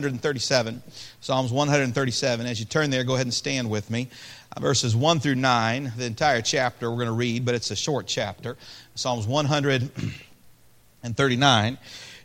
137. Psalms 137. As you turn there, go ahead and stand with me. Uh, verses 1 through 9, the entire chapter we're going to read, but it's a short chapter. Psalms 139.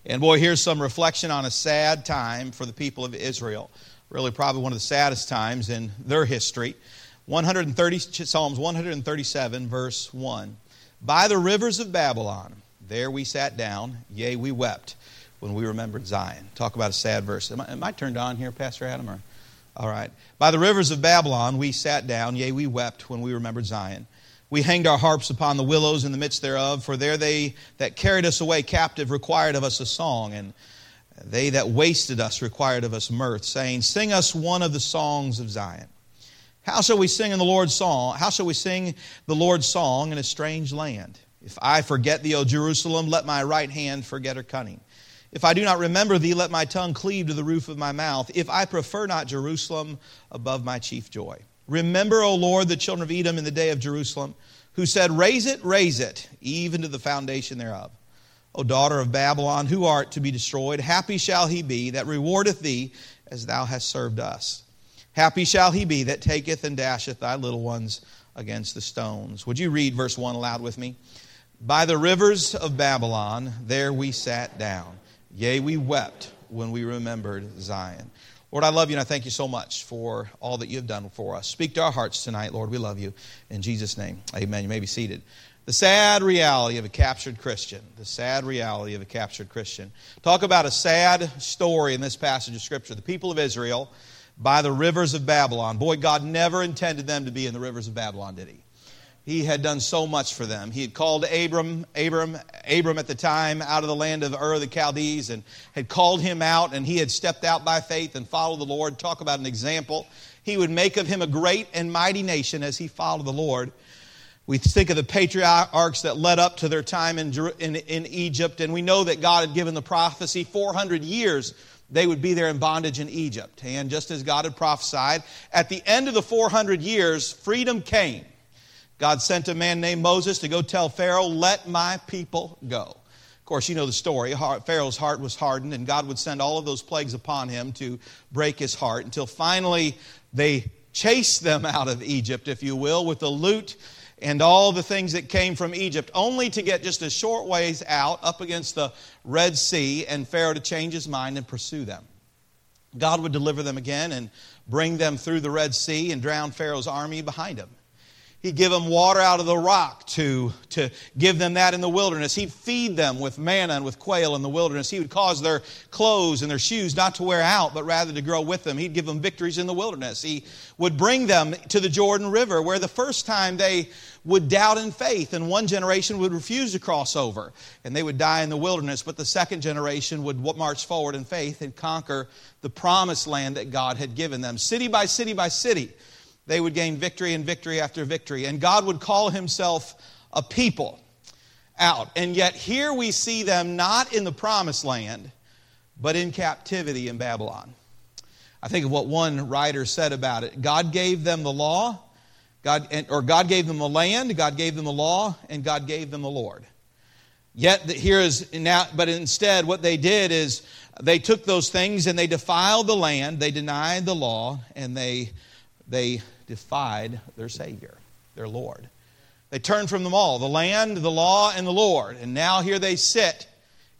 And boy, here's some reflection on a sad time for the people of Israel. Really, probably one of the saddest times in their history. 130, Psalms 137, verse 1. By the rivers of Babylon, there we sat down, yea, we wept when we remembered Zion. Talk about a sad verse. Am I, am I turned on here, Pastor Adam? Or? All right. By the rivers of Babylon we sat down, yea, we wept when we remembered Zion. We hanged our harps upon the willows in the midst thereof, for there they that carried us away captive required of us a song, and they that wasted us required of us mirth, saying, Sing us one of the songs of Zion. How shall we sing in the Lord's song? How shall we sing the Lord's song in a strange land? If I forget thee, O Jerusalem, let my right hand forget her cunning. If I do not remember thee, let my tongue cleave to the roof of my mouth. If I prefer not Jerusalem above my chief joy. Remember, O Lord, the children of Edom in the day of Jerusalem, who said, Raise it, raise it, even to the foundation thereof. O daughter of Babylon, who art to be destroyed, happy shall he be that rewardeth thee as thou hast served us. Happy shall he be that taketh and dasheth thy little ones against the stones. Would you read verse 1 aloud with me? By the rivers of Babylon, there we sat down Yea, we wept when we remembered Zion. Lord, I love you and I thank you so much for all that you have done for us. Speak to our hearts tonight, Lord. We love you. In Jesus' name, amen. You may be seated. The sad reality of a captured Christian. The sad reality of a captured Christian. Talk about a sad story in this passage of Scripture. The people of Israel by the rivers of Babylon. Boy, God never intended them to be in the rivers of Babylon, did He? He had done so much for them. He had called Abram, Abram, Abram at the time out of the land of Ur of the Chaldees and had called him out, and he had stepped out by faith and followed the Lord. Talk about an example. He would make of him a great and mighty nation as he followed the Lord. We think of the patriarchs that led up to their time in, in, in Egypt, and we know that God had given the prophecy 400 years they would be there in bondage in Egypt. And just as God had prophesied, at the end of the 400 years, freedom came. God sent a man named Moses to go tell Pharaoh, Let my people go. Of course, you know the story. Pharaoh's heart was hardened, and God would send all of those plagues upon him to break his heart until finally they chased them out of Egypt, if you will, with the loot and all the things that came from Egypt, only to get just a short ways out up against the Red Sea and Pharaoh to change his mind and pursue them. God would deliver them again and bring them through the Red Sea and drown Pharaoh's army behind him. He'd give them water out of the rock to, to give them that in the wilderness. He'd feed them with manna and with quail in the wilderness. He would cause their clothes and their shoes not to wear out, but rather to grow with them. He'd give them victories in the wilderness. He would bring them to the Jordan River, where the first time they would doubt in faith, and one generation would refuse to cross over, and they would die in the wilderness. But the second generation would march forward in faith and conquer the promised land that God had given them, city by city by city they would gain victory and victory after victory. And God would call himself a people out. And yet here we see them not in the promised land, but in captivity in Babylon. I think of what one writer said about it. God gave them the law, God, or God gave them the land, God gave them the law, and God gave them the Lord. Yet here is now, but instead, what they did is they took those things and they defiled the land, they denied the law, and they they defied their Savior, their Lord. They turned from them all the land, the law, and the Lord. And now here they sit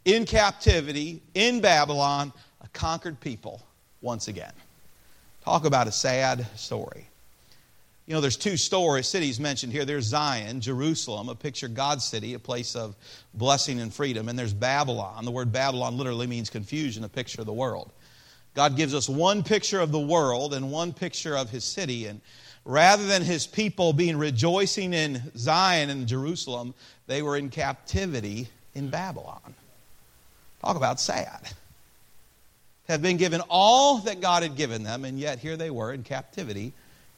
in captivity in Babylon, a conquered people once again. Talk about a sad story. You know, there's two stories, cities mentioned here. There's Zion, Jerusalem, a picture God's city, a place of blessing and freedom. And there's Babylon. The word Babylon literally means confusion, a picture of the world. God gives us one picture of the world and one picture of his city. And rather than his people being rejoicing in Zion and Jerusalem, they were in captivity in Babylon. Talk about sad. Have been given all that God had given them, and yet here they were in captivity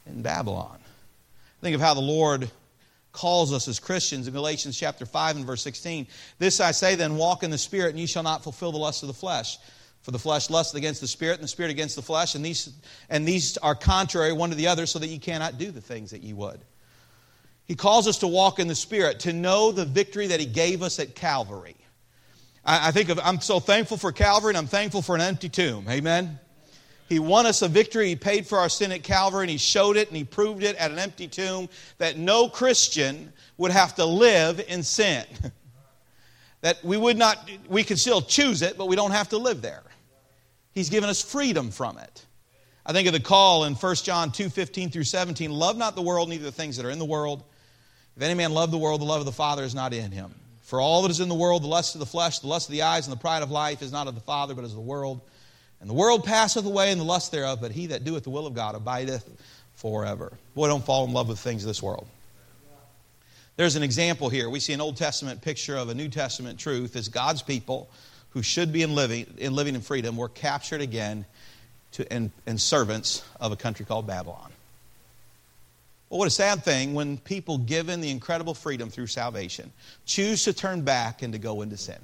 in Babylon. Think of how the Lord calls us as Christians in Galatians chapter 5 and verse 16. This I say then, walk in the Spirit, and ye shall not fulfill the lust of the flesh. For the flesh lusts against the spirit, and the spirit against the flesh, and these, and these are contrary one to the other, so that you cannot do the things that you would. He calls us to walk in the spirit, to know the victory that he gave us at Calvary. I, I think of, I'm so thankful for Calvary, and I'm thankful for an empty tomb. Amen? He won us a victory. He paid for our sin at Calvary, and He showed it and He proved it at an empty tomb that no Christian would have to live in sin. that we would not, we could still choose it, but we don't have to live there. He's given us freedom from it. I think of the call in 1 John 2 15 through 17 love not the world, neither the things that are in the world. If any man love the world, the love of the Father is not in him. For all that is in the world, the lust of the flesh, the lust of the eyes, and the pride of life is not of the Father, but is of the world. And the world passeth away, and the lust thereof, but he that doeth the will of God abideth forever. Boy, don't fall in love with things of this world. There's an example here. We see an Old Testament picture of a New Testament truth as God's people who should be in living in, living in freedom were captured again to, and, and servants of a country called Babylon. Well, what a sad thing when people given the incredible freedom through salvation choose to turn back and to go into sin.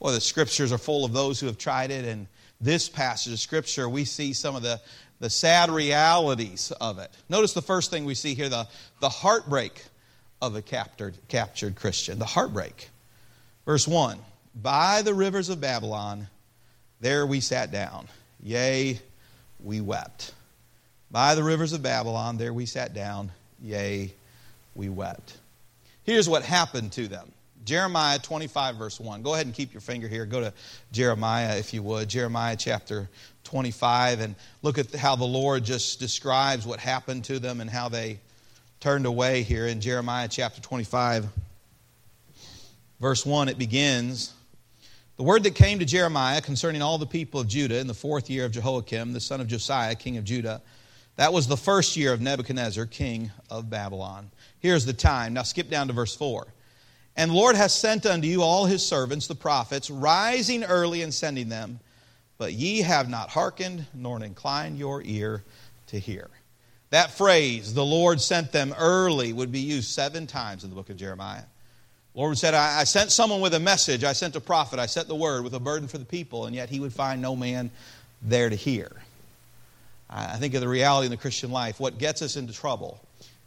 Well, the scriptures are full of those who have tried it, and this passage of scripture, we see some of the, the sad realities of it. Notice the first thing we see here the, the heartbreak of a captured, captured Christian. The heartbreak. Verse 1 By the rivers of Babylon, there we sat down. Yea, we wept. By the rivers of Babylon, there we sat down. Yea, we wept. Here's what happened to them Jeremiah 25, verse 1. Go ahead and keep your finger here. Go to Jeremiah, if you would. Jeremiah chapter 25, and look at how the Lord just describes what happened to them and how they turned away here in Jeremiah chapter 25. Verse 1, it begins The word that came to Jeremiah concerning all the people of Judah in the fourth year of Jehoiakim, the son of Josiah, king of Judah. That was the first year of Nebuchadnezzar, king of Babylon. Here's the time. Now skip down to verse 4. And the Lord has sent unto you all his servants, the prophets, rising early and sending them, but ye have not hearkened, nor inclined your ear to hear. That phrase, the Lord sent them early, would be used seven times in the book of Jeremiah. Lord said, I, I sent someone with a message, I sent a prophet, I sent the word with a burden for the people, and yet he would find no man there to hear. I think of the reality in the Christian life. What gets us into trouble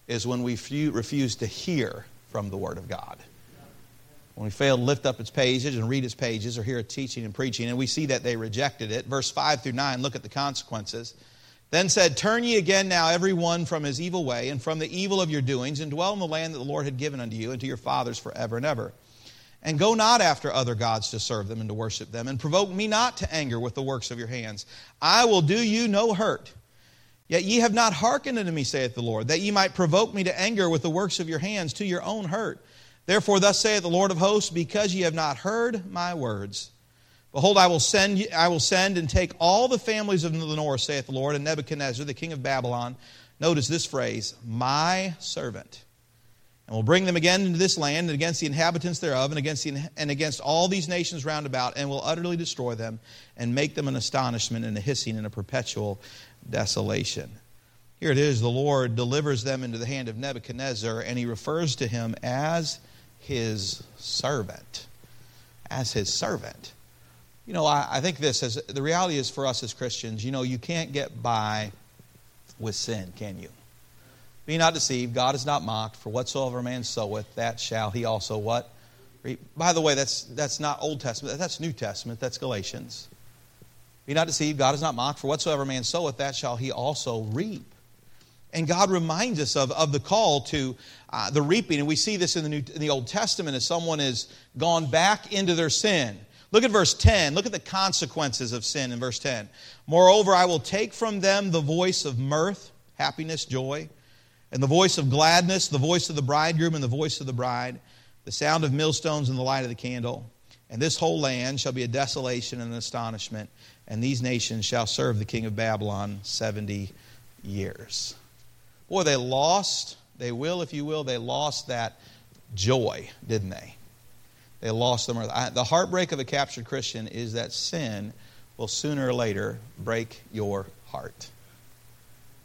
is when we refuse to hear from the Word of God. When we fail to lift up its pages and read its pages or hear it teaching and preaching, and we see that they rejected it. Verse 5 through 9, look at the consequences. Then said, Turn ye again now every one from his evil way and from the evil of your doings, and dwell in the land that the Lord had given unto you and to your fathers forever and ever. And go not after other gods to serve them and to worship them, and provoke me not to anger with the works of your hands. I will do you no hurt. Yet ye have not hearkened unto me, saith the Lord, that ye might provoke me to anger with the works of your hands to your own hurt. Therefore, thus saith the Lord of hosts, because ye have not heard my words. Behold, I will send, I will send and take all the families of the north, saith the Lord, and Nebuchadnezzar, the king of Babylon. Notice this phrase, my servant and will bring them again into this land and against the inhabitants thereof and against, the, and against all these nations round about and will utterly destroy them and make them an astonishment and a hissing and a perpetual desolation. Here it is the Lord delivers them into the hand of Nebuchadnezzar and he refers to him as his servant. As his servant. You know, I, I think this as the reality is for us as Christians, you know, you can't get by with sin, can you? Be not deceived, God is not mocked, for whatsoever man soweth, that shall he also what? Reap. By the way, that's, that's not Old Testament, that's New Testament, that's Galatians. Be not deceived, God is not mocked, for whatsoever man soweth, that shall he also reap. And God reminds us of, of the call to uh, the reaping. And we see this in the, New, in the Old Testament as someone has gone back into their sin. Look at verse 10. Look at the consequences of sin in verse 10. Moreover, I will take from them the voice of mirth, happiness, joy and the voice of gladness, the voice of the bridegroom, and the voice of the bride, the sound of millstones and the light of the candle. And this whole land shall be a desolation and an astonishment, and these nations shall serve the king of Babylon 70 years. Boy, they lost, they will, if you will, they lost that joy, didn't they? They lost them. The heartbreak of a captured Christian is that sin will sooner or later break your heart.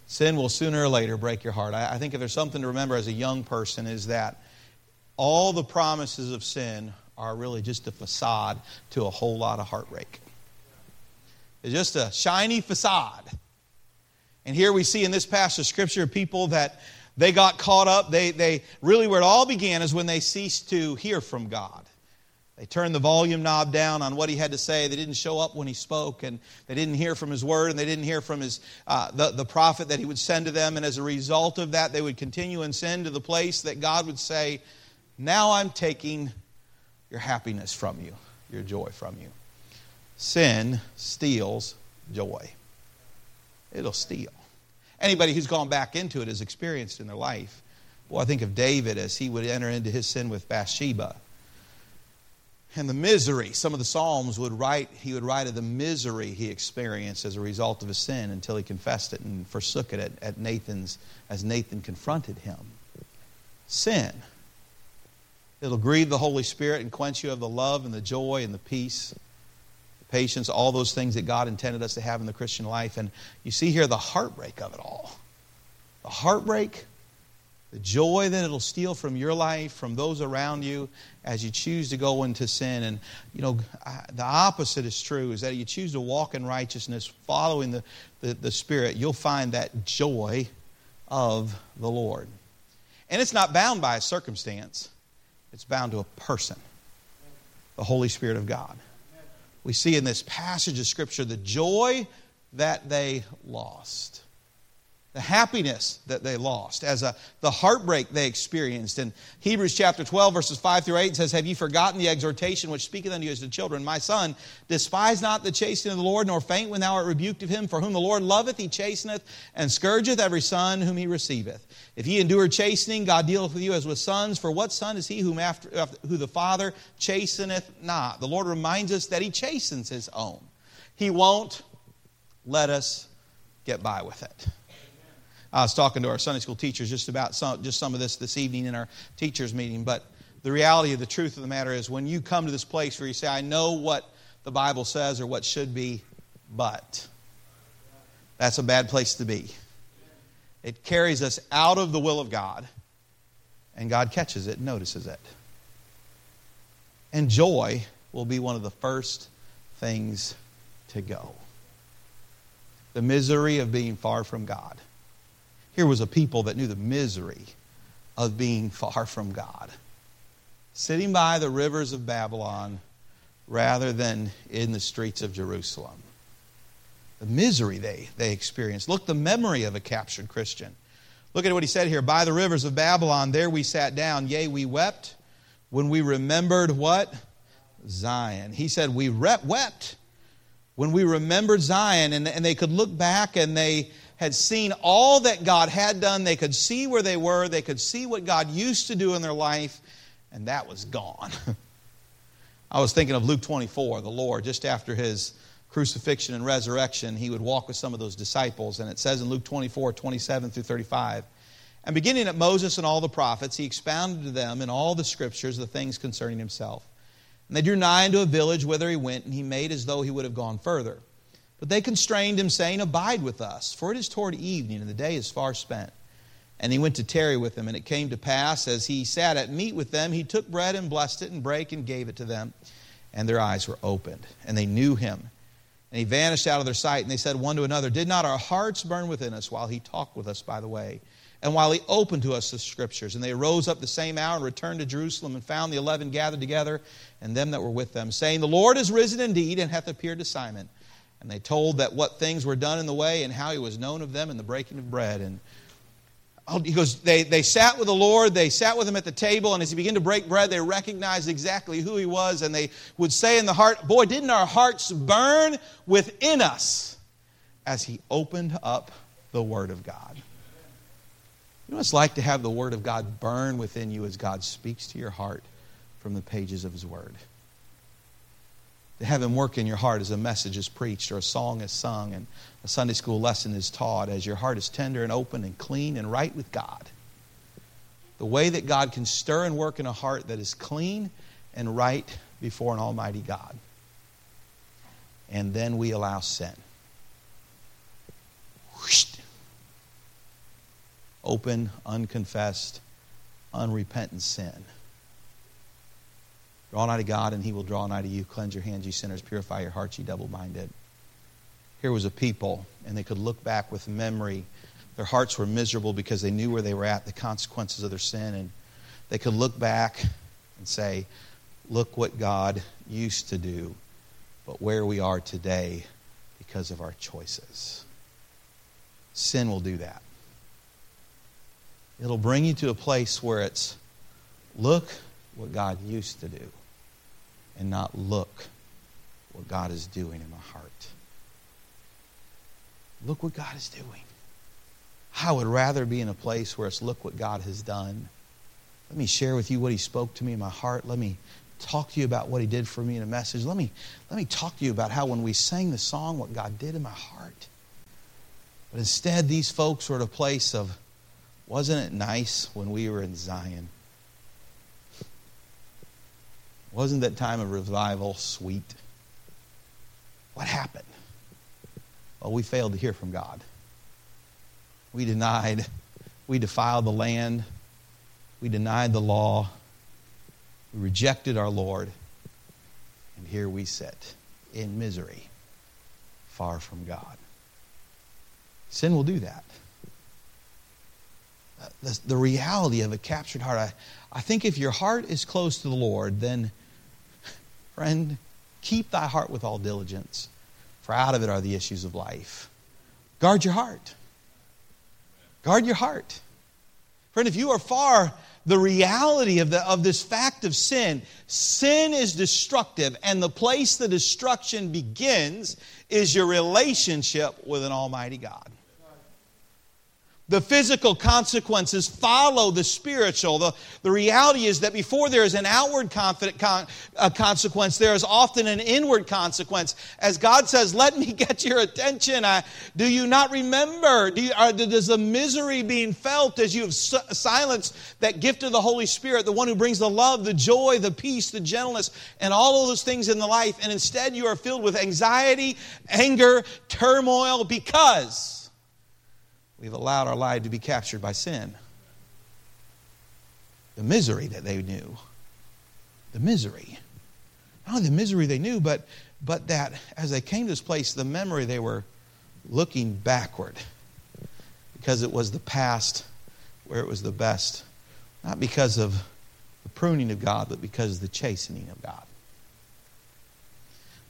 Sin will sooner or later break your heart. I, think if there's something to remember as a young person is that all the promises of sin are really just a facade to a whole lot of heartbreak. It's just a shiny facade. And here we see in this passage of Scripture people that they got caught up. They, they really, where it all began is when they ceased to hear from God. They turned the volume knob down on what he had to say. They didn't show up when he spoke, and they didn't hear from his word, and they didn't hear from his, uh, the, the prophet that he would send to them. And as a result of that, they would continue and sin to the place that God would say, Now I'm taking your happiness from you, your joy from you. Sin steals joy, it'll steal. Anybody who's gone back into it has experienced in their life. Well, I think of David as he would enter into his sin with Bathsheba and the misery. Some of the Psalms would write, he would write of the misery he experienced as a result of his sin until he confessed it and forsook it at, at Nathan's, as Nathan confronted him. Sin. It'll grieve the Holy Spirit and quench you of the love and the joy and the peace, the patience, all those things that God intended us to have in the Christian life. And you see here the heartbreak of it all. The heartbreak the joy that it'll steal from your life, from those around you, as you choose to go into sin. And, you know, the opposite is true, is that you choose to walk in righteousness, following the, the, the Spirit, you'll find that joy of the Lord. And it's not bound by a circumstance, it's bound to a person, the Holy Spirit of God. We see in this passage of Scripture the joy that they lost the happiness that they lost, as a, the heartbreak they experienced. In Hebrews chapter 12, verses 5 through 8, says, Have you forgotten the exhortation which speaketh unto you as to children? My son, despise not the chastening of the Lord, nor faint when thou art rebuked of him. For whom the Lord loveth, he chasteneth, and scourgeth every son whom he receiveth. If ye endure chastening, God dealeth with you as with sons. For what son is he whom after, who the Father chasteneth not? The Lord reminds us that he chastens his own. He won't let us get by with it. I was talking to our Sunday school teachers just about some, just some of this this evening in our teachers' meeting. But the reality of the truth of the matter is, when you come to this place where you say, I know what the Bible says or what should be, but that's a bad place to be. It carries us out of the will of God, and God catches it, and notices it. And joy will be one of the first things to go. The misery of being far from God. Here was a people that knew the misery of being far from God, sitting by the rivers of Babylon rather than in the streets of Jerusalem. The misery they, they experienced. Look, the memory of a captured Christian. Look at what he said here. By the rivers of Babylon, there we sat down. Yea, we wept when we remembered what? Zion. He said, We wept when we remembered Zion. And, and they could look back and they had seen all that God had done. They could see where they were, they could see what God used to do in their life, and that was gone. I was thinking of Luke 24, the Lord, just after his crucifixion and resurrection, he would walk with some of those disciples. And it says in Luke 24, 27 through 35, and beginning at Moses and all the prophets, he expounded to them in all the scriptures the things concerning himself. And they drew nigh unto a village whither he went, and he made as though he would have gone further. But they constrained him, saying, Abide with us, for it is toward evening, and the day is far spent. And he went to tarry with them. And it came to pass, as he sat at meat with them, he took bread and blessed it, and brake and gave it to them. And their eyes were opened, and they knew him. And he vanished out of their sight, and they said one to another, Did not our hearts burn within us while he talked with us by the way? And while he opened to us the scriptures, and they rose up the same hour and returned to Jerusalem and found the eleven gathered together, and them that were with them, saying, The Lord is risen indeed, and hath appeared to Simon. And they told that what things were done in the way and how he was known of them in the breaking of bread. And he goes, they, they sat with the Lord, they sat with him at the table, and as he began to break bread, they recognized exactly who he was, and they would say in the heart, Boy, didn't our hearts burn within us as he opened up the Word of God. You know what it's like to have the Word of God burn within you as God speaks to your heart from the pages of His Word to have Him work in your heart as a message is preached or a song is sung and a Sunday school lesson is taught, as your heart is tender and open and clean and right with God. The way that God can stir and work in a heart that is clean and right before an almighty God. And then we allow sin. Open, unconfessed, unrepentant sin Draw nigh to God, and he will draw nigh to you. Cleanse your hands, ye sinners. Purify your hearts, ye double minded. Here was a people, and they could look back with memory. Their hearts were miserable because they knew where they were at, the consequences of their sin. And they could look back and say, look what God used to do, but where we are today because of our choices. Sin will do that. It'll bring you to a place where it's look what God used to do and not look what God is doing in my heart. Look what God is doing. I would rather be in a place where it's look what God has done. Let me share with you what He spoke to me in my heart. Let me talk to you about what He did for me in a message. Let me, let me talk to you about how when we sang the song, what God did in my heart. But instead, these folks were at a place of, wasn't it nice when we were in Zion? Wasn't that time of revival sweet? What happened? Well, we failed to hear from God. We denied, we defiled the land, we denied the law, we rejected our Lord, and here we sit in misery, far from God. Sin will do that. Uh, the, the reality of a captured heart, I, I think if your heart is close to the Lord, then, friend, keep thy heart with all diligence, for out of it are the issues of life. Guard your heart. Guard your heart. Friend, if you are far, the reality of, the, of this fact of sin, sin is destructive, and the place the destruction begins is your relationship with an Almighty God. The physical consequences follow the spiritual. The, the reality is that before there is an outward confident con, uh, consequence, there is often an inward consequence. As God says, Let me get your attention. I, do you not remember? Do you, are, does the misery being felt as you have silenced that gift of the Holy Spirit, the one who brings the love, the joy, the peace, the gentleness, and all of those things in the life, and instead you are filled with anxiety, anger, turmoil because We've allowed our life to be captured by sin. The misery that they knew. The misery. Not only the misery they knew, but, but that as they came to this place, the memory they were looking backward because it was the past where it was the best. Not because of the pruning of God, but because of the chastening of God.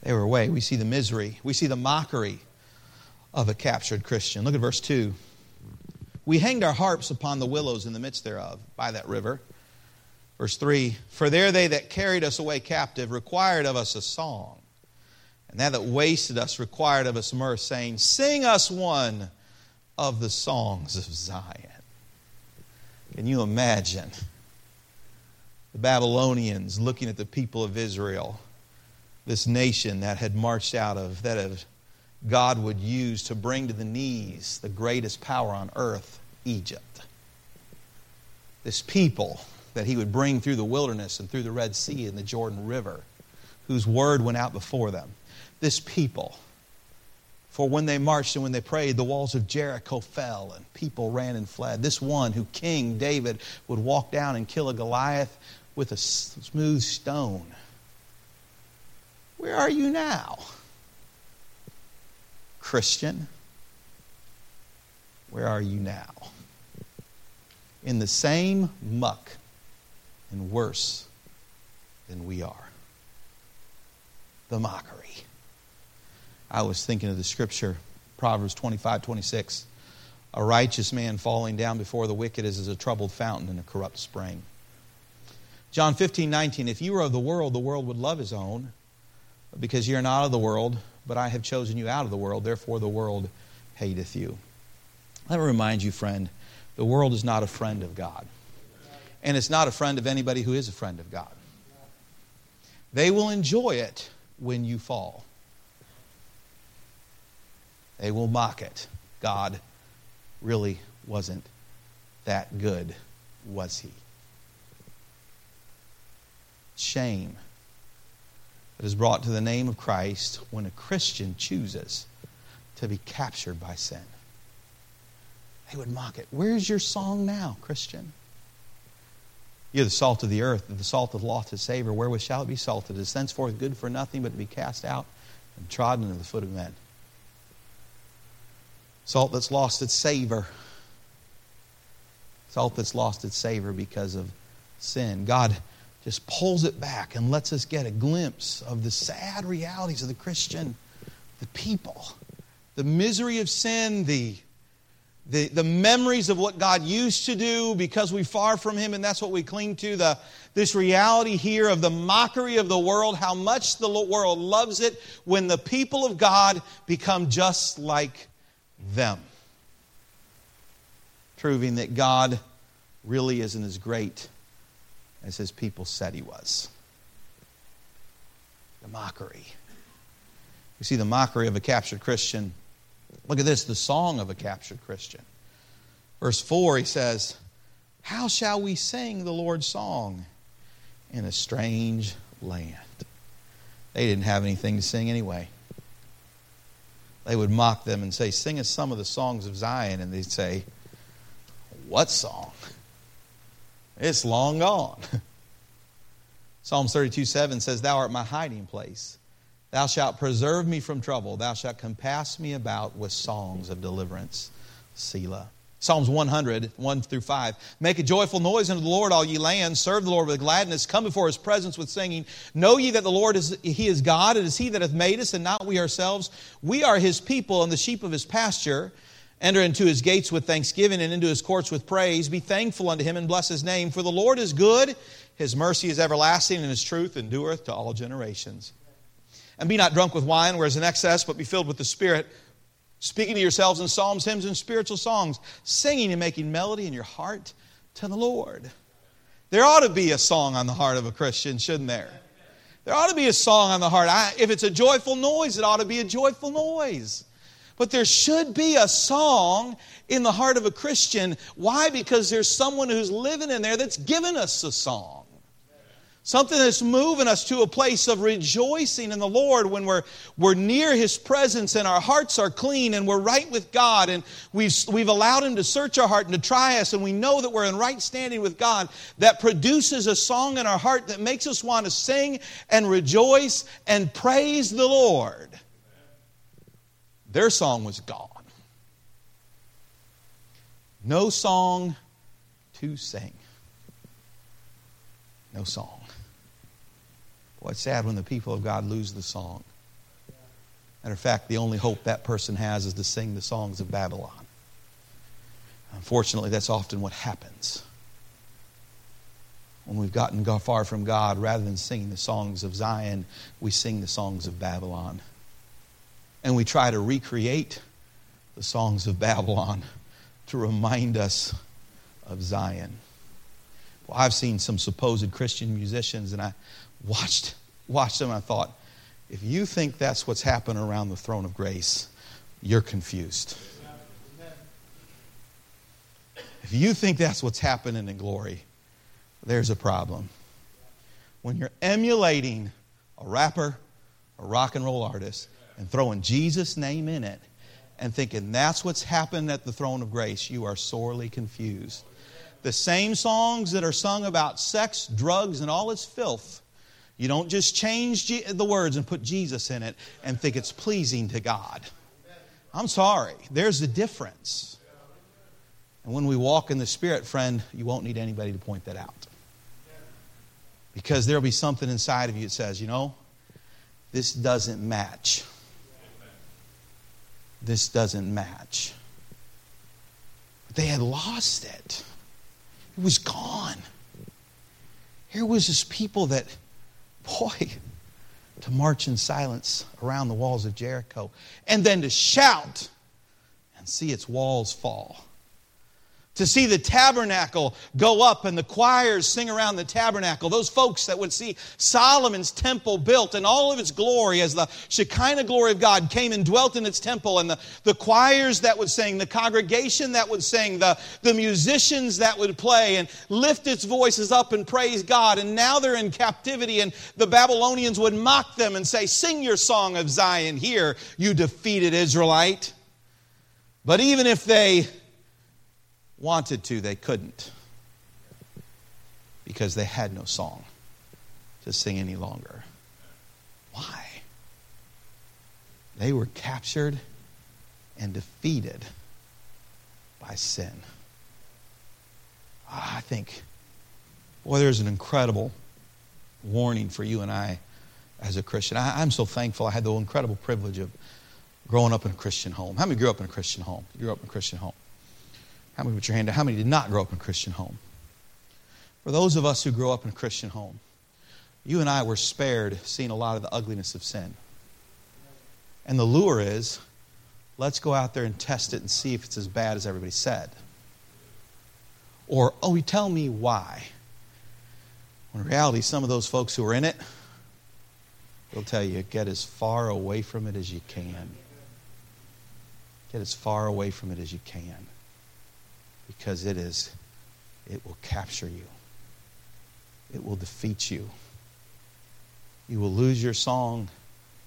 They were away. We see the misery, we see the mockery of a captured Christian. Look at verse 2. We hanged our harps upon the willows in the midst thereof, by that river. Verse 3 For there they that carried us away captive required of us a song, and that that wasted us required of us mirth, saying, Sing us one of the songs of Zion. Can you imagine the Babylonians looking at the people of Israel, this nation that had marched out of, that had God would use to bring to the knees the greatest power on earth, Egypt. This people that he would bring through the wilderness and through the Red Sea and the Jordan River, whose word went out before them. This people. For when they marched and when they prayed, the walls of Jericho fell and people ran and fled. This one who King David would walk down and kill a Goliath with a smooth stone. Where are you now? Christian, where are you now? In the same muck and worse than we are. The mockery. I was thinking of the scripture, Proverbs 25 26. A righteous man falling down before the wicked is as a troubled fountain and a corrupt spring. John 15 19. If you were of the world, the world would love his own. But because you're not of the world, but I have chosen you out of the world, therefore the world hateth you. Let me remind you, friend, the world is not a friend of God. And it's not a friend of anybody who is a friend of God. They will enjoy it when you fall. They will mock it. God really wasn't that good, was he? Shame that is brought to the name of Christ when a Christian chooses to be captured by sin. They would mock it. Where's your song now, Christian? You're the salt of the earth, the salt of the lost to savor. Wherewith shall it be salted? It is thenceforth good for nothing but to be cast out and trodden under the foot of men. Salt that's lost its savor. Salt that's lost its savor because of sin. God just pulls it back and lets us get a glimpse of the sad realities of the Christian, the people, the misery of sin, the the, the memories of what God used to do because we far from Him, and that's what we cling to. The, this reality here of the mockery of the world, how much the world loves it when the people of God become just like them. Proving that God really isn't as great as His people said He was. The mockery. We see the mockery of a captured Christian Look at this the song of a captured Christian. Verse 4, he says, How shall we sing the Lord's song in a strange land? They didn't have anything to sing anyway. They would mock them and say, Sing us some of the songs of Zion. And they'd say, What song? It's long gone. Psalms 32 7 says, Thou art my hiding place. Thou shalt preserve me from trouble. Thou shalt compass me about with songs of deliverance. Selah. Psalms 100, 1 through 5. Make a joyful noise unto the Lord, all ye lands. Serve the Lord with gladness. Come before his presence with singing. Know ye that the Lord is he is God. It is he that hath made us, and not we ourselves. We are his people and the sheep of his pasture. Enter into his gates with thanksgiving and into his courts with praise. Be thankful unto him and bless his name. For the Lord is good, his mercy is everlasting, and his truth endureth to all generations. And be not drunk with wine, whereas in excess, but be filled with the Spirit, speaking to yourselves in psalms, hymns, and spiritual songs, singing and making melody in your heart to the Lord. There ought to be a song on the heart of a Christian, shouldn't there? There ought to be a song on the heart. I, if it's a joyful noise, it ought to be a joyful noise. But there should be a song in the heart of a Christian. Why? Because there's someone who's living in there that's given us a song. Something that's moving us to a place of rejoicing in the Lord when we're, we're near His presence and our hearts are clean and we're right with God and we've, we've allowed Him to search our heart and to try us and we know that we're in right standing with God that produces a song in our heart that makes us want to sing and rejoice and praise the Lord. Their song was gone. No song to sing. No song. Well, it's sad when the people of God lose the song. Matter of fact, the only hope that person has is to sing the songs of Babylon. Unfortunately, that's often what happens. When we've gotten far from God, rather than singing the songs of Zion, we sing the songs of Babylon. And we try to recreate the songs of Babylon to remind us of Zion. Well, I've seen some supposed Christian musicians, and I watched, watched them and I thought, if you think that's what's happening around the throne of grace, you're confused. If you think that's what's happening in glory, there's a problem. When you're emulating a rapper, a rock and roll artist, and throwing Jesus' name in it, and thinking that's what's happened at the throne of grace, you are sorely confused. The same songs that are sung about sex, drugs, and all its filth you don't just change the words and put Jesus in it and think it's pleasing to God. I'm sorry. There's a difference. And when we walk in the Spirit, friend, you won't need anybody to point that out. Because there'll be something inside of you that says, you know, this doesn't match. This doesn't match. They had lost it, it was gone. Here was this people that boy, to march in silence around the walls of Jericho and then to shout and see its walls fall to see the tabernacle go up and the choirs sing around the tabernacle. Those folks that would see Solomon's temple built in all of its glory as the Shekinah glory of God came and dwelt in its temple, and the, the choirs that would sing, the congregation that would sing, the, the musicians that would play and lift its voices up and praise God. And now they're in captivity, and the Babylonians would mock them and say, Sing your song of Zion here, you defeated Israelite. But even if they wanted to, they couldn't because they had no song to sing any longer. Why? They were captured and defeated by sin. Ah, I think, boy, there's an incredible warning for you and I as a Christian. I, am so thankful I had the incredible privilege of growing up in a Christian home. How many grew up in a Christian home? You grew up in a Christian home. How many put your hand? How many did not grow up in a Christian home? For those of us who grew up in a Christian home, you and I were spared seeing a lot of the ugliness of sin. And the lure is let's go out there and test it and see if it's as bad as everybody said. Or, oh, you tell me why. When in reality, some of those folks who are in it, they'll tell you, get as far away from it as you can. Get as far away from it as you can. Because it is, it will capture you. It will defeat you. You will lose your song,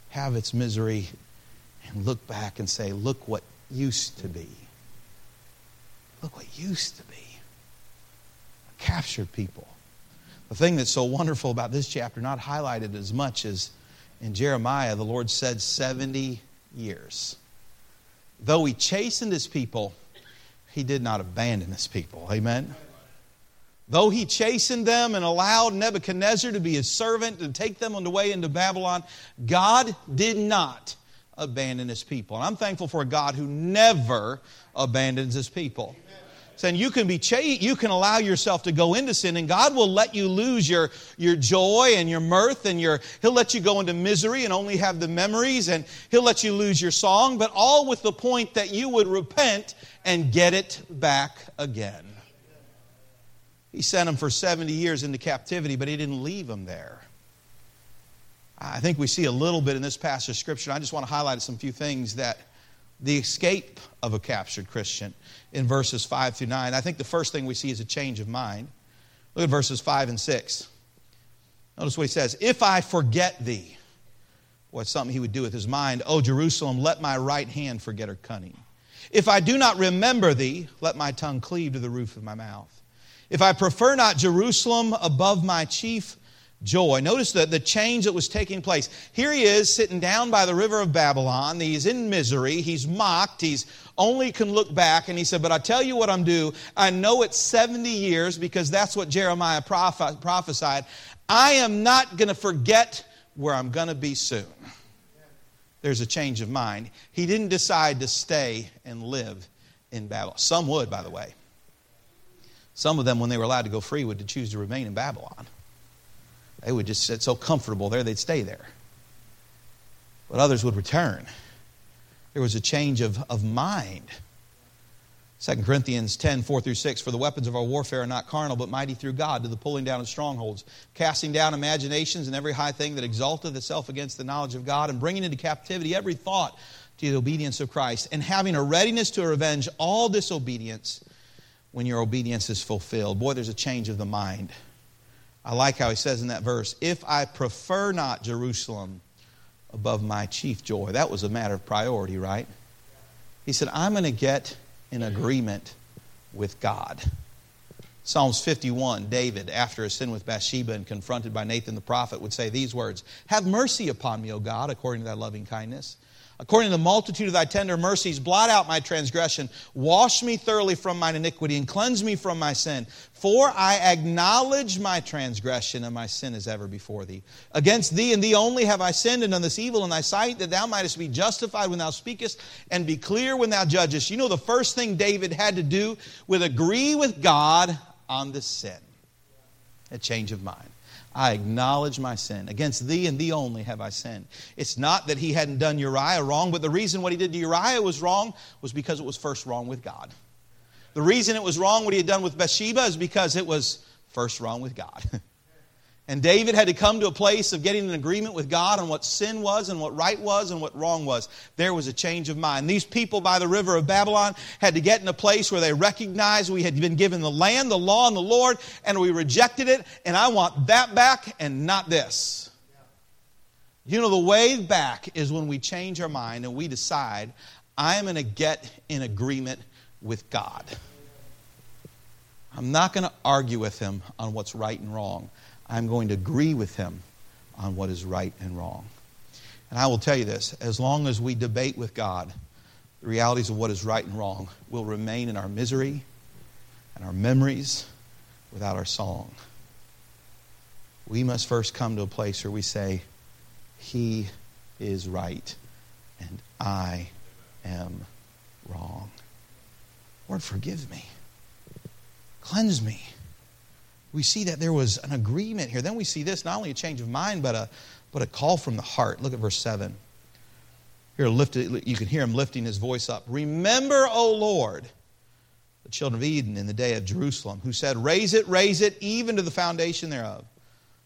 have its misery, and look back and say, look what used to be. Look what used to be. Captured people. The thing that's so wonderful about this chapter, not highlighted as much as in Jeremiah, the Lord said 70 years. Though he chastened his people, he did not abandon his people. Amen. Though he chastened them and allowed Nebuchadnezzar to be his servant and take them on the way into Babylon, God did not abandon his people. And I'm thankful for a God who never abandons his people. Saying you can be cha- you can allow yourself to go into sin, and God will let you lose your, your joy and your mirth, and your He'll let you go into misery and only have the memories, and He'll let you lose your song, but all with the point that you would repent and get it back again. He sent them for 70 years into captivity, but he didn't leave them there. I think we see a little bit in this passage of Scripture. I just want to highlight some few things that the escape of a captured Christian in verses 5 through 9. I think the first thing we see is a change of mind. Look at verses 5 and 6. Notice what he says If I forget thee, what's something he would do with his mind? O Jerusalem, let my right hand forget her cunning. If I do not remember thee, let my tongue cleave to the roof of my mouth. If I prefer not Jerusalem above my chief joy. Notice the, the change that was taking place. Here he is sitting down by the river of Babylon. He's in misery. He's mocked. He's only can look back. And he said, But I tell you what I'm due. I know it's 70 years because that's what Jeremiah proph- prophesied. I am not going to forget where I'm going to be soon. There's a change of mind. He didn't decide to stay and live in Babylon. Some would, by the way. Some of them, when they were allowed to go free, would choose to remain in Babylon. They would just sit so comfortable there, they'd stay there. But others would return. There was a change of, of mind. 2 Corinthians 10, 4 through 6, for the weapons of our warfare are not carnal, but mighty through God to the pulling down of strongholds, casting down imaginations and every high thing that exalteth itself against the knowledge of God, and bringing into captivity every thought to the obedience of Christ, and having a readiness to revenge all disobedience when your obedience is fulfilled. Boy, there's a change of the mind. I like how he says in that verse, if I prefer not Jerusalem above my chief joy. That was a matter of priority, right? He said, I'm going to get in agreement with God. Psalms 51, David, after his sin with Bathsheba and confronted by Nathan the prophet, would say these words Have mercy upon me, O God, according to thy loving kindness According to the multitude of thy tender mercies, blot out my transgression. Wash me thoroughly from mine iniquity and cleanse me from my sin. For I acknowledge my transgression and my sin is ever before thee. Against thee and thee only have I sinned and done this evil in thy sight, that thou mightest be justified when thou speakest and be clear when thou judgest. You know the first thing David had to do was agree with God on the sin. A change of mind. I acknowledge my sin. Against thee and thee only have I sinned. It's not that he hadn't done Uriah wrong, but the reason what he did to Uriah was wrong was because it was first wrong with God. The reason it was wrong what he had done with Bathsheba is because it was first wrong with God. And David had to come to a place of getting an agreement with God on what sin was and what right was and what wrong was. There was a change of mind. These people by the river of Babylon had to get in a place where they recognized we had been given the land, the law, and the Lord, and we rejected it, and I want that back and not this. You know, the way back is when we change our mind and we decide, I'm going to get in agreement with God. I'm not going to argue with him on what's right and wrong. I'm going to agree with him on what is right and wrong. And I will tell you this as long as we debate with God the realities of what is right and wrong, we'll remain in our misery and our memories without our song. we must first come to a place where we say, He is right and I am wrong. Lord, forgive me. Cleanse me. We see that there was an agreement here. Then we see this not only a change of mind, but a, but a call from the heart. Look at verse 7. Here, lifted, you can hear him lifting his voice up. Remember, O Lord, the children of Edom in the day of Jerusalem, who said, Raise it, raise it, even to the foundation thereof.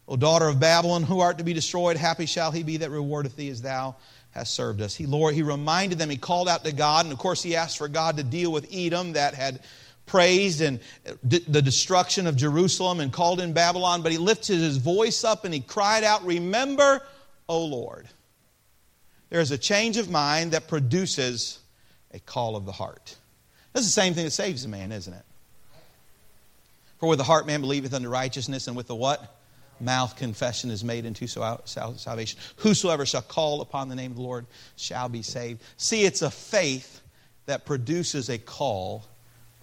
O daughter of Babylon, who art to be destroyed, happy shall he be that rewardeth thee as thou hast served us. He, Lord, he reminded them, he called out to God, and of course he asked for God to deal with Edom that had praised and the destruction of Jerusalem and called in Babylon, but he lifted his voice up and he cried out, Remember, O Lord. There is a change of mind that produces a call of the heart. That's the same thing that saves a man, isn't it? For with the heart man believeth unto righteousness, and with the what? Mouth confession is made into salvation. Whosoever shall call upon the name of the Lord shall be saved. See, it's a faith that produces a call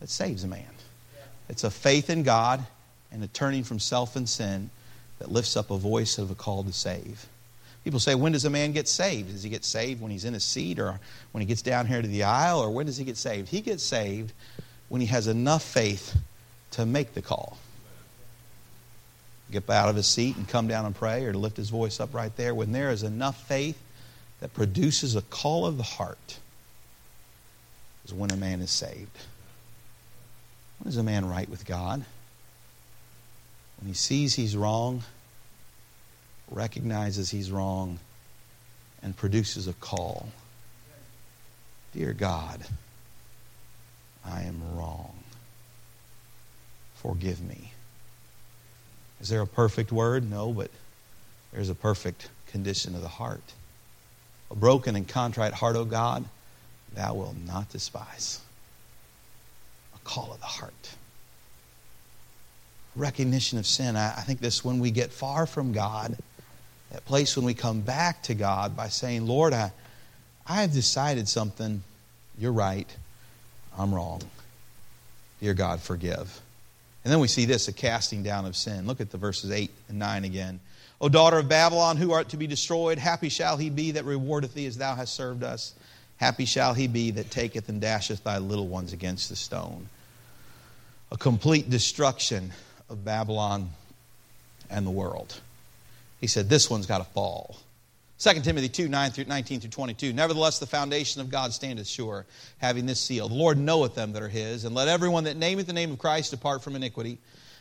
that saves a man. It's a faith in God and a turning from self and sin that lifts up a voice of a call to save. People say, when does a man get saved? Does he get saved when he's in his seat or when he gets down here to the aisle or when does he get saved? He gets saved when he has enough faith to make the call. Get out of his seat and come down and pray or to lift his voice up right there. When there is enough faith that produces a call of the heart, is when a man is saved. When is a man right with God? When he sees he's wrong, recognizes he's wrong, and produces a call. Dear God, I am wrong. Forgive me. Is there a perfect word? No, but there's a perfect condition of the heart. A broken and contrite heart, O God, thou wilt not despise call of the heart. Recognition of sin. I, I think this when we get far from God, that place when we come back to God by saying, Lord, I, I have decided something. You're right. I'm wrong. Dear God, forgive. And then we see this a casting down of sin. Look at the verses 8 and 9 again. O daughter of Babylon, who art to be destroyed, happy shall he be that rewardeth thee as thou hast served us. Happy shall he be that taketh and dasheth thy little ones against the stone. A complete destruction of Babylon and the world. He said, This one's got to fall. 2 Timothy 2 9 through 19 through 22. Nevertheless, the foundation of God standeth sure, having this seal The Lord knoweth them that are his, and let everyone that nameth the name of Christ depart from iniquity.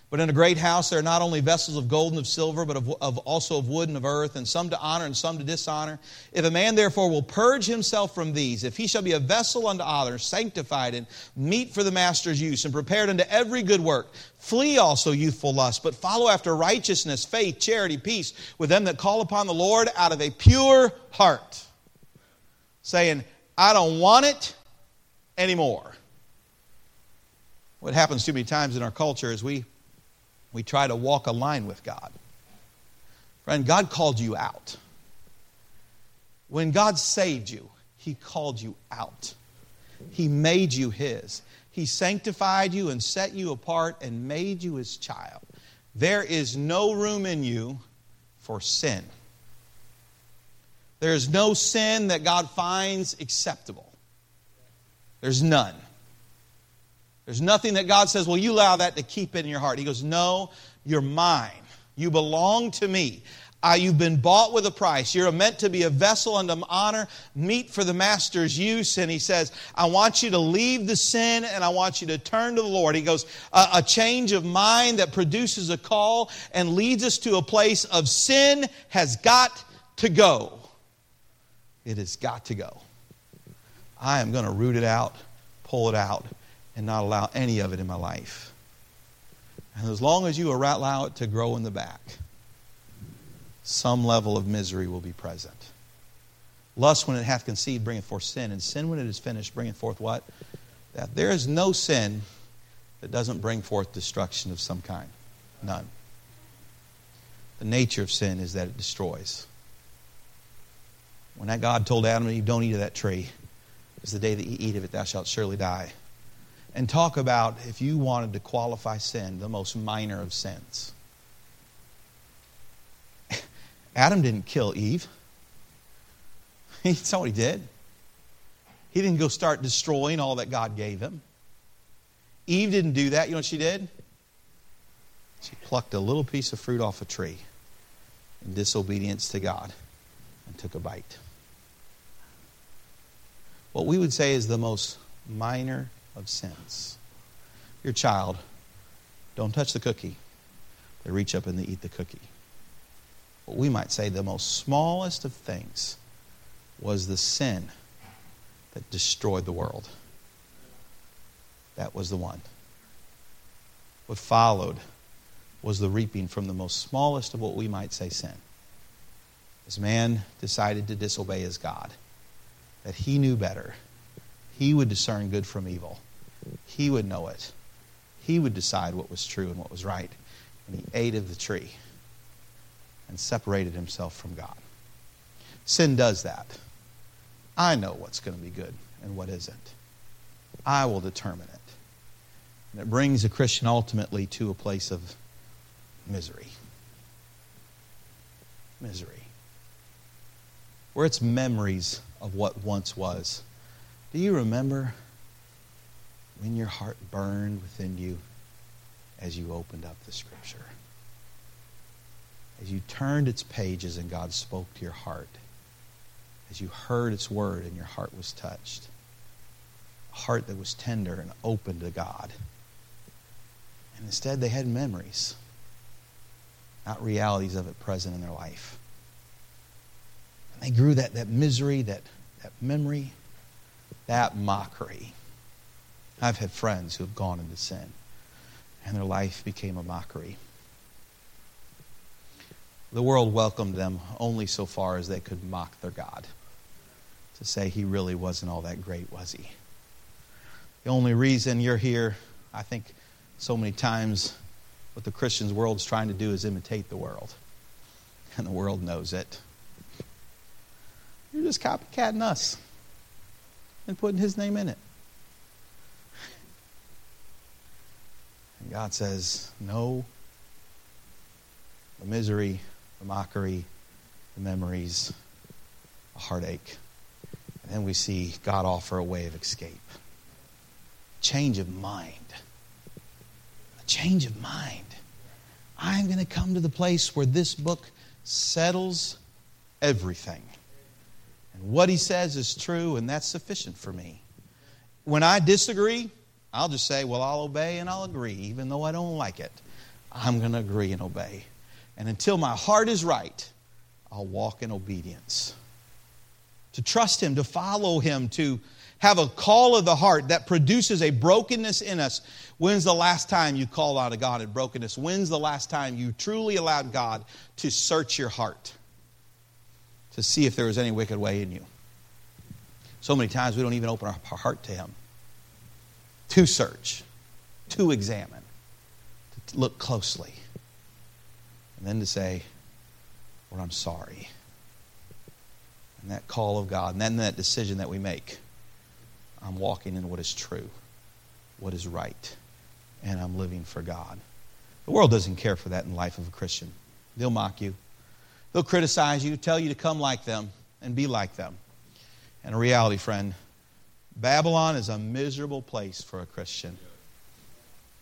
But in a great house there are not only vessels of gold and of silver, but of, of, also of wood and of earth, and some to honor and some to dishonor. If a man therefore will purge himself from these, if he shall be a vessel unto honor, sanctified and meet for the master's use, and prepared unto every good work, flee also youthful lust, but follow after righteousness, faith, charity, peace with them that call upon the Lord out of a pure heart, saying, I don't want it anymore. What happens too many times in our culture is we we try to walk a line with God. Friend, God called you out. When God saved you, He called you out. He made you His. He sanctified you and set you apart and made you His child. There is no room in you for sin. There is no sin that God finds acceptable. There's none. There's nothing that God says, well, you allow that to keep it in your heart. He goes, no, you're mine. You belong to me. Uh, you've been bought with a price. You're meant to be a vessel unto honor, meet for the master's use. And he says, I want you to leave the sin and I want you to turn to the Lord. He goes, a change of mind that produces a call and leads us to a place of sin has got to go. It has got to go. I am going to root it out, pull it out, and not allow any of it in my life. And as long as you allow it to grow in the back, some level of misery will be present. Lust, when it hath conceived, bringeth forth sin, and sin, when it is finished, bringeth forth what? That there is no sin that doesn't bring forth destruction of some kind. None. The nature of sin is that it destroys. When that God told Adam and Eve, Don't eat of that tree, is the day that you eat of it, thou shalt surely die and talk about, if you wanted to qualify sin, the most minor of sins. Adam didn't kill Eve. That's not what he did. He didn't go start destroying all that God gave him. Eve didn't do that. You know what she did? She plucked a little piece of fruit off a tree in disobedience to God and took a bite. What we would say is the most minor of sins. Your child, don't touch the cookie. They reach up and they eat the cookie. What we might say the most smallest of things was the sin that destroyed the world. That was the one. What followed was the reaping from the most smallest of what we might say sin. As man decided to disobey his God, that he knew better, he would discern good from evil, he would know it, he would decide what was true and what was right. And he ate of the tree and separated himself from God. Sin does that. I know what's going to be good and what isn't. I will determine it. And it brings a Christian ultimately to a place of misery. Misery. Where it's memories of what once was. Do you remember when your heart burned within you as you opened up the Scripture? As you turned its pages and God spoke to your heart? As you heard its word and your heart was touched? A heart that was tender and open to God. And instead, they had memories not realities of it present in their life. And they grew that, that misery, that, that memory, that mockery. I've had friends who have gone into sin, and their life became a mockery. The world welcomed them only so far as they could mock their God. To say he really wasn't all that great, was he? The only reason you're here, I think so many times what the Christian's world is trying to do is imitate the world. And the world knows it. You're just copycatting us and putting his name in it. God says, No. The misery, the mockery, the memories, the heartache. And then we see God offer a way of escape. Change of mind. A change of mind. I'm going to come to the place where this book settles everything. And what he says is true, and that's sufficient for me. When I disagree, I'll just say, well, I'll obey and I'll agree, even though I don't like it. I'm going to agree and obey. And until my heart is right, I'll walk in obedience. To trust him, to follow him, to have a call of the heart that produces a brokenness in us. When's the last time you called out to God in brokenness? When's the last time you truly allowed God to search your heart to see if there was any wicked way in you? So many times we don't even open our heart to Him to search, to examine, to look closely, and then to say, Lord, I'm sorry. And that call of God, and then that decision that we make I'm walking in what is true, what is right, and I'm living for God. The world doesn't care for that in the life of a Christian. They'll mock you, they'll criticize you, tell you to come like them and be like them. And a reality, friend, Babylon is a miserable place for a Christian.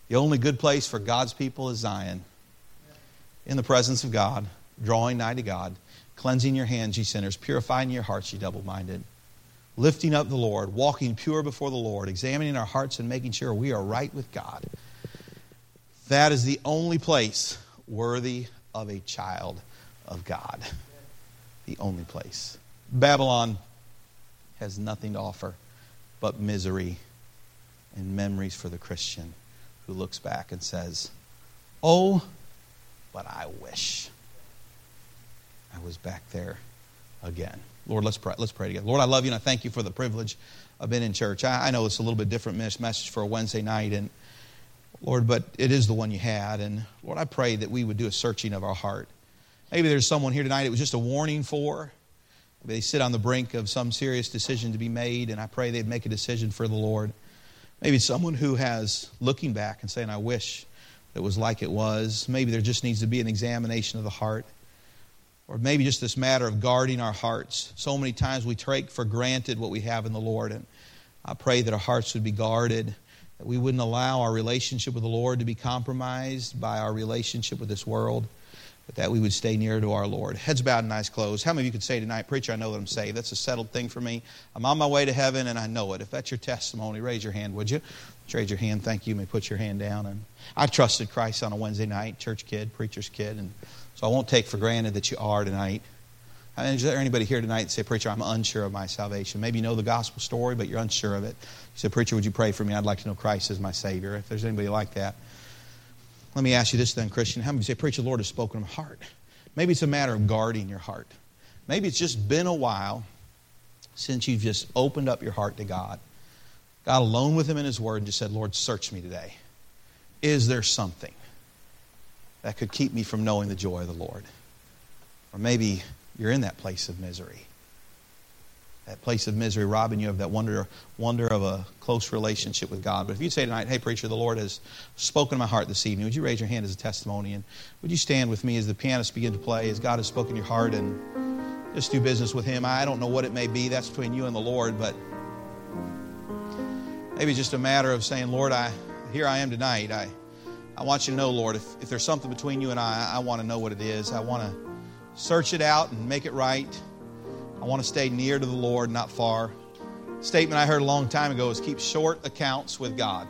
The only good place for God's people is Zion. In the presence of God, drawing nigh to God, cleansing your hands, ye sinners, purifying your hearts, ye double minded lifting up the Lord, walking pure before the Lord, examining our hearts and making sure we are right with God. That is the only place worthy of a child of God. The only place. Babylon has nothing to offer but misery and memories for the Christian who looks back and says, Oh, but I wish I was back there again. Lord, let's pray. Let's pray together. Lord, I love you and I thank you for the privilege of being in church. I, I know it's a little bit different message for a Wednesday night, and Lord, but it is the one you had. And Lord, I pray that we would do a searching of our heart. Maybe there's someone here tonight it was just a warning for. They sit on the brink of some serious decision to be made, and I pray they'd make a decision for the Lord. Maybe someone who has looking back and saying, I wish it was like it was. Maybe there just needs to be an examination of the heart. or maybe just this matter of guarding our hearts. So many times we take for granted what we have in the Lord, and I pray that our hearts would be guarded, that we wouldn't allow our relationship with the Lord to be compromised by our relationship with this world, but that we would stay near to our Lord. Heads bowed and eyes closed. How many of you could say tonight, Preacher, I know that I'm saved? That's a settled thing for me. I'm on my way to heaven, and I know it. If that's your testimony, raise your hand, would you? Raise your hand. Thank you. You may put your hand down. And I trusted Christ on a Wednesday night, church kid, preacher's kid, and so I won't take for granted that you are tonight. Is there anybody here tonight that say, Preacher, I'm unsure of my salvation? Maybe you know the gospel story, but you're unsure of it. You say, Preacher, would you pray for me? I'd like to know Christ as my Savior. If there's anybody like that, let me ask you this then, Christian. How many say, Preacher, the Lord has spoken to my heart? Maybe it's a matter of guarding your heart. Maybe it's just been a while since you've just opened up your heart to God, got alone with Him in His Word, and just said, Lord, search me today. Is there something? that could keep me from knowing the joy of the Lord. Or maybe you're in that place of misery. That place of misery robbing you of that wonder, wonder of a close relationship with God. But if you'd say tonight, hey, preacher, the Lord has spoken to my heart this evening, would you raise your hand as a testimony? And would you stand with me as the pianists begin to play, as God has spoken your heart, and just do business with Him? I don't know what it may be. That's between you and the Lord. But maybe just a matter of saying, Lord, I, here I am tonight. I, I want you to know, Lord, if, if there's something between you and I, I want to know what it is. I want to search it out and make it right. I want to stay near to the Lord, not far. Statement I heard a long time ago is keep short accounts with God.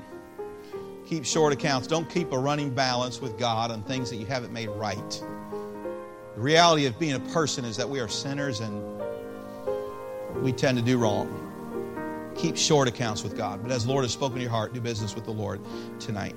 Keep short accounts. Don't keep a running balance with God on things that you haven't made right. The reality of being a person is that we are sinners and we tend to do wrong. Keep short accounts with God. But as the Lord has spoken to your heart, do business with the Lord tonight.